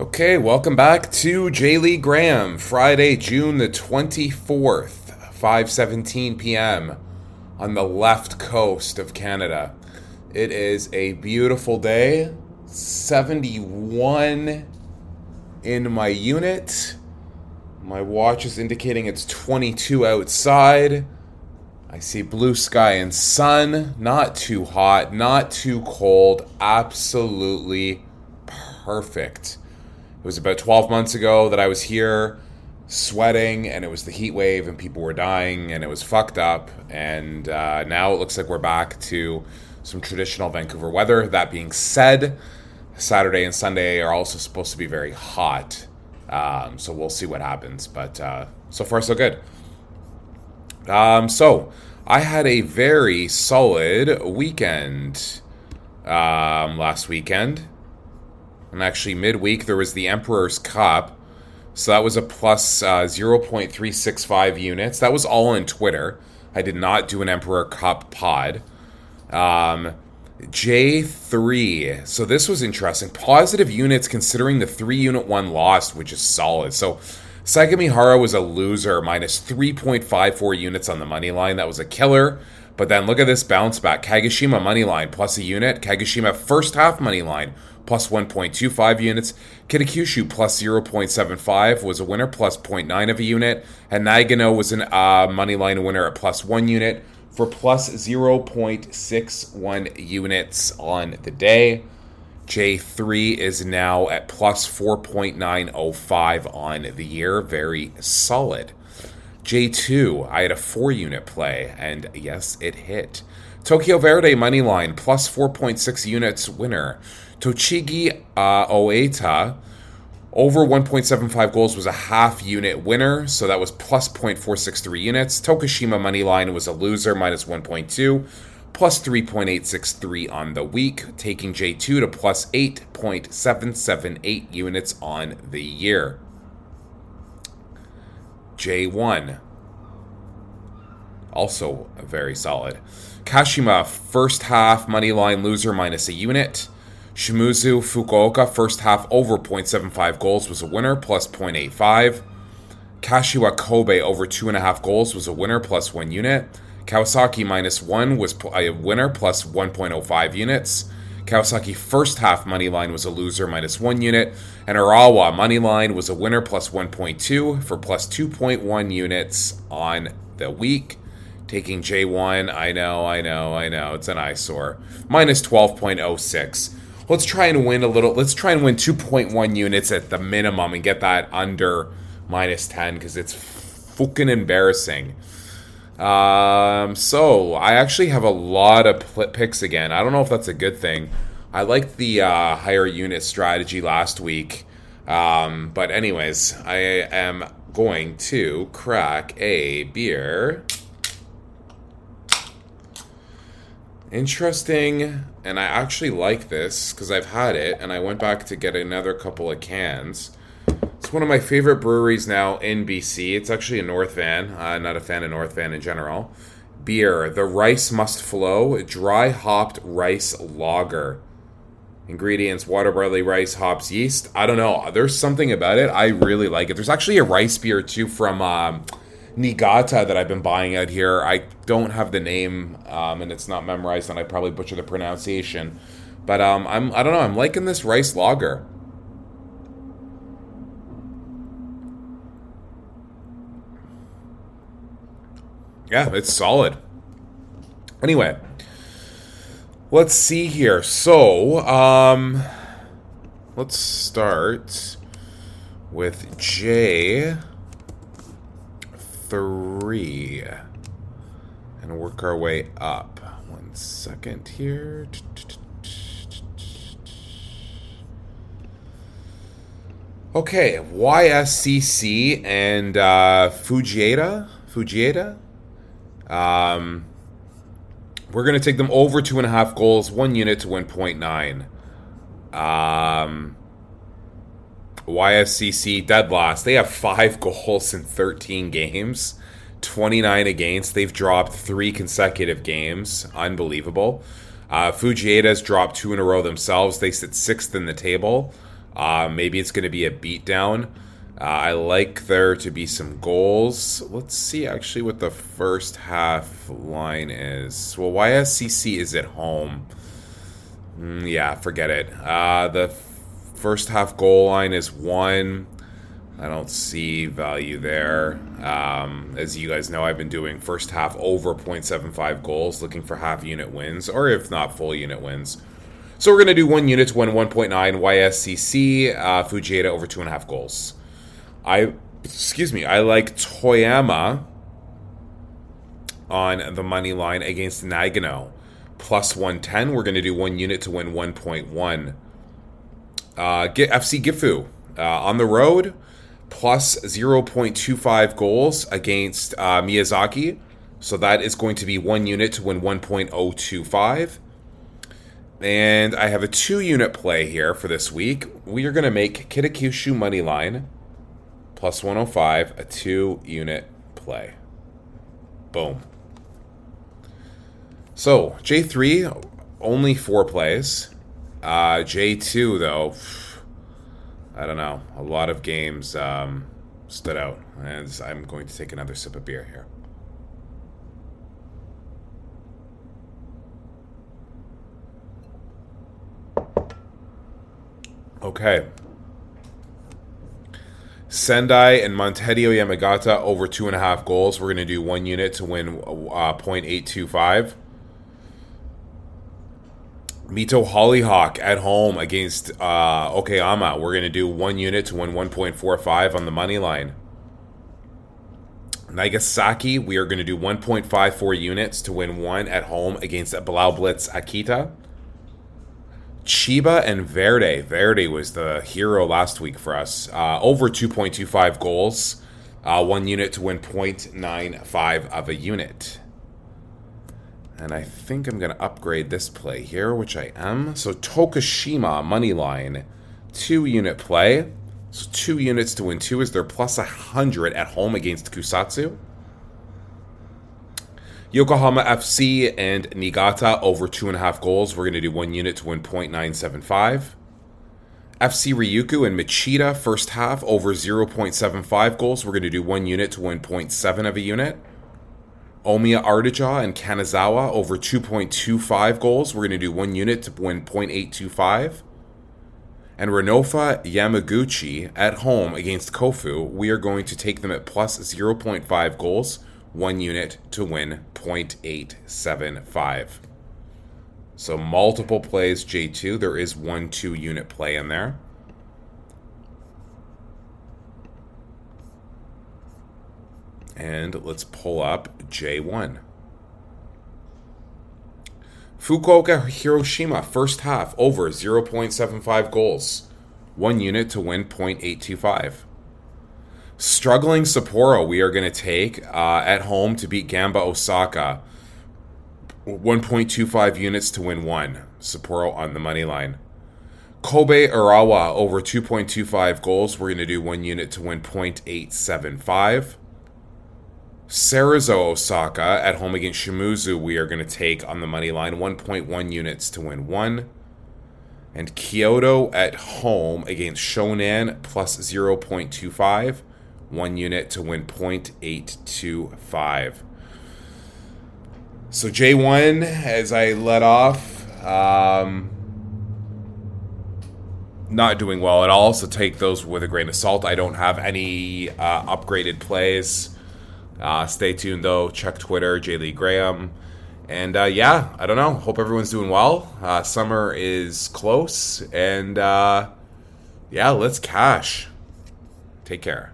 Okay, welcome back to J. Lee Graham, Friday, June the 24th, 5:17 p.m. on the left coast of Canada. It is a beautiful day. 71 in my unit. My watch is indicating it's 22 outside. I see blue sky and sun, not too hot, not too cold, absolutely perfect. It was about 12 months ago that I was here sweating and it was the heat wave and people were dying and it was fucked up. And uh, now it looks like we're back to some traditional Vancouver weather. That being said, Saturday and Sunday are also supposed to be very hot. Um, so we'll see what happens. But uh, so far, so good. Um, so I had a very solid weekend um, last weekend. And actually, midweek, there was the Emperor's Cup. So that was a plus, uh, 0.365 units. That was all on Twitter. I did not do an Emperor Cup pod. Um, J3. So this was interesting. Positive units considering the three unit one lost, which is solid. So Sagamihara was a loser, minus 3.54 units on the money line. That was a killer. But then look at this bounce back. Kagoshima money line plus a unit. Kagoshima first half money line plus 1.25 units. Kitakyushu plus 0.75 was a winner, plus 0.9 of a unit. And Nagano was a uh, money line winner at plus 1 unit for plus 0.61 units on the day. J3 is now at plus 4.905 on the year. Very solid. J2, I had a four unit play, and yes, it hit. Tokyo Verde money line plus 4.6 units winner. Tochigi uh, Oita over 1.75 goals was a half unit winner, so that was plus 0.463 units. Tokushima money line was a loser, minus 1.2, plus 3.863 on the week, taking J2 to plus 8.778 units on the year. J1, also very solid. Kashima, first half money line loser, minus a unit. Shimizu Fukuoka, first half over 0.75 goals, was a winner, plus 0.85. Kashiwa Kobe, over 2.5 goals, was a winner, plus 1 unit. Kawasaki, minus 1, was a winner, plus 1.05 units. Kawasaki first half money line was a loser, minus 1 unit. And Urawa money line was a winner, plus 1.2 for plus 2.1 units on the week. Taking J1, I know, I know, I know, it's an eyesore. Minus 12.06 let's try and win a little. Let's try and win 2.1 units at the minimum and get that under minus 10 because it's fucking embarrassing. Um, so I actually have a lot of picks again. I don't know if that's a good thing. I liked the uh, higher unit strategy last week. Um, but anyways, I am going to crack a beer. Interesting, and I actually like this because I've had it and I went back to get another couple of cans. It's one of my favorite breweries now in BC. It's actually a North Van, uh, not a fan of North Van in general. Beer, the rice must flow, dry hopped rice lager. Ingredients water, barley, rice, hops, yeast. I don't know. There's something about it. I really like it. There's actually a rice beer too from. Um, Niigata that I've been buying out here. I don't have the name, um, and it's not memorized, and I probably butcher the pronunciation. But um, I'm I don't know. I'm liking this rice lager. Yeah, it's solid. Anyway, let's see here. So, um, let's start with J three and work our way up. One second here. Okay, YSCC and uh, Fujieda. Fujieda. Um, we're going to take them over two and a half goals, one unit to 1.9. Um, YSCC dead last. They have five goals in 13 games, 29 against. They've dropped three consecutive games. Unbelievable. Uh, Fujieda's dropped two in a row themselves. They sit sixth in the table. Uh, maybe it's going to be a beatdown. Uh, I like there to be some goals. Let's see actually what the first half line is. Well, YSCC is at home. Mm, yeah, forget it. Uh, the first half goal line is one. I don't see value there. Um, as you guys know, I've been doing first half over 0.75 goals, looking for half unit wins, or if not full unit wins. So we're going to do one unit to win 1.9 YSCC, uh, Fujieda over two and a half goals. I, excuse me, I like Toyama on the money line against Nagano. Plus 110, we're going to do one unit to win 1.1. Uh, get FC Gifu uh, on the road plus 0.25 goals against uh, Miyazaki. So that is going to be one unit to win 1.025. And I have a two unit play here for this week. We are going to make Kitakyushu money line plus 105, a two unit play. Boom. So J3, only four plays. Uh, J2, though, I don't know. A lot of games um, stood out. And I'm going to take another sip of beer here. Okay. Sendai and Montedio Yamagata over two and a half goals. We're going to do one unit to win uh, 0.825. Mito Hollyhock at home against uh, Okayama. We're going to do one unit to win 1.45 on the money line. Nagasaki, we are going to do 1.54 units to win one at home against Blaublitz Akita. Chiba and Verde. Verde was the hero last week for us. Uh, over 2.25 goals. Uh, one unit to win 0.95 of a unit. And I think I'm going to upgrade this play here, which I am. So Tokushima, money line, two unit play. So two units to win two is their plus 100 at home against Kusatsu. Yokohama FC and Niigata over two and a half goals. We're going to do one unit to win 0.975. FC Ryukyu and Machida first half over 0.75 goals. We're going to do one unit to win 0.7 of a unit. Omiya Ardija and Kanazawa over 2.25 goals. We're going to do one unit to win 0.825. And Renofa Yamaguchi at home against Kofu, we are going to take them at plus 0.5 goals one unit to win 0.875. So multiple plays J2. There is one two unit play in there. And let's pull up J1. Fukuoka Hiroshima, first half, over 0.75 goals. One unit to win 0.825. Struggling Sapporo, we are going to take uh, at home to beat Gamba Osaka. 1.25 units to win one. Sapporo on the money line. Kobe Urawa over 2.25 goals. We're going to do one unit to win 0.875. Cerezo Osaka at home against Shimizu, we are going to take on the money line 1.1 units to win one. And Kyoto at home against Shonan plus 0.25 one unit to win 0.825. So J1, as I let off, um, not doing well at all. So take those with a grain of salt. I don't have any uh, upgraded plays. Uh, stay tuned though. Check Twitter, J. Lee Graham. And uh, yeah, I don't know. Hope everyone's doing well. Uh, summer is close. And uh, yeah, let's cash. Take care.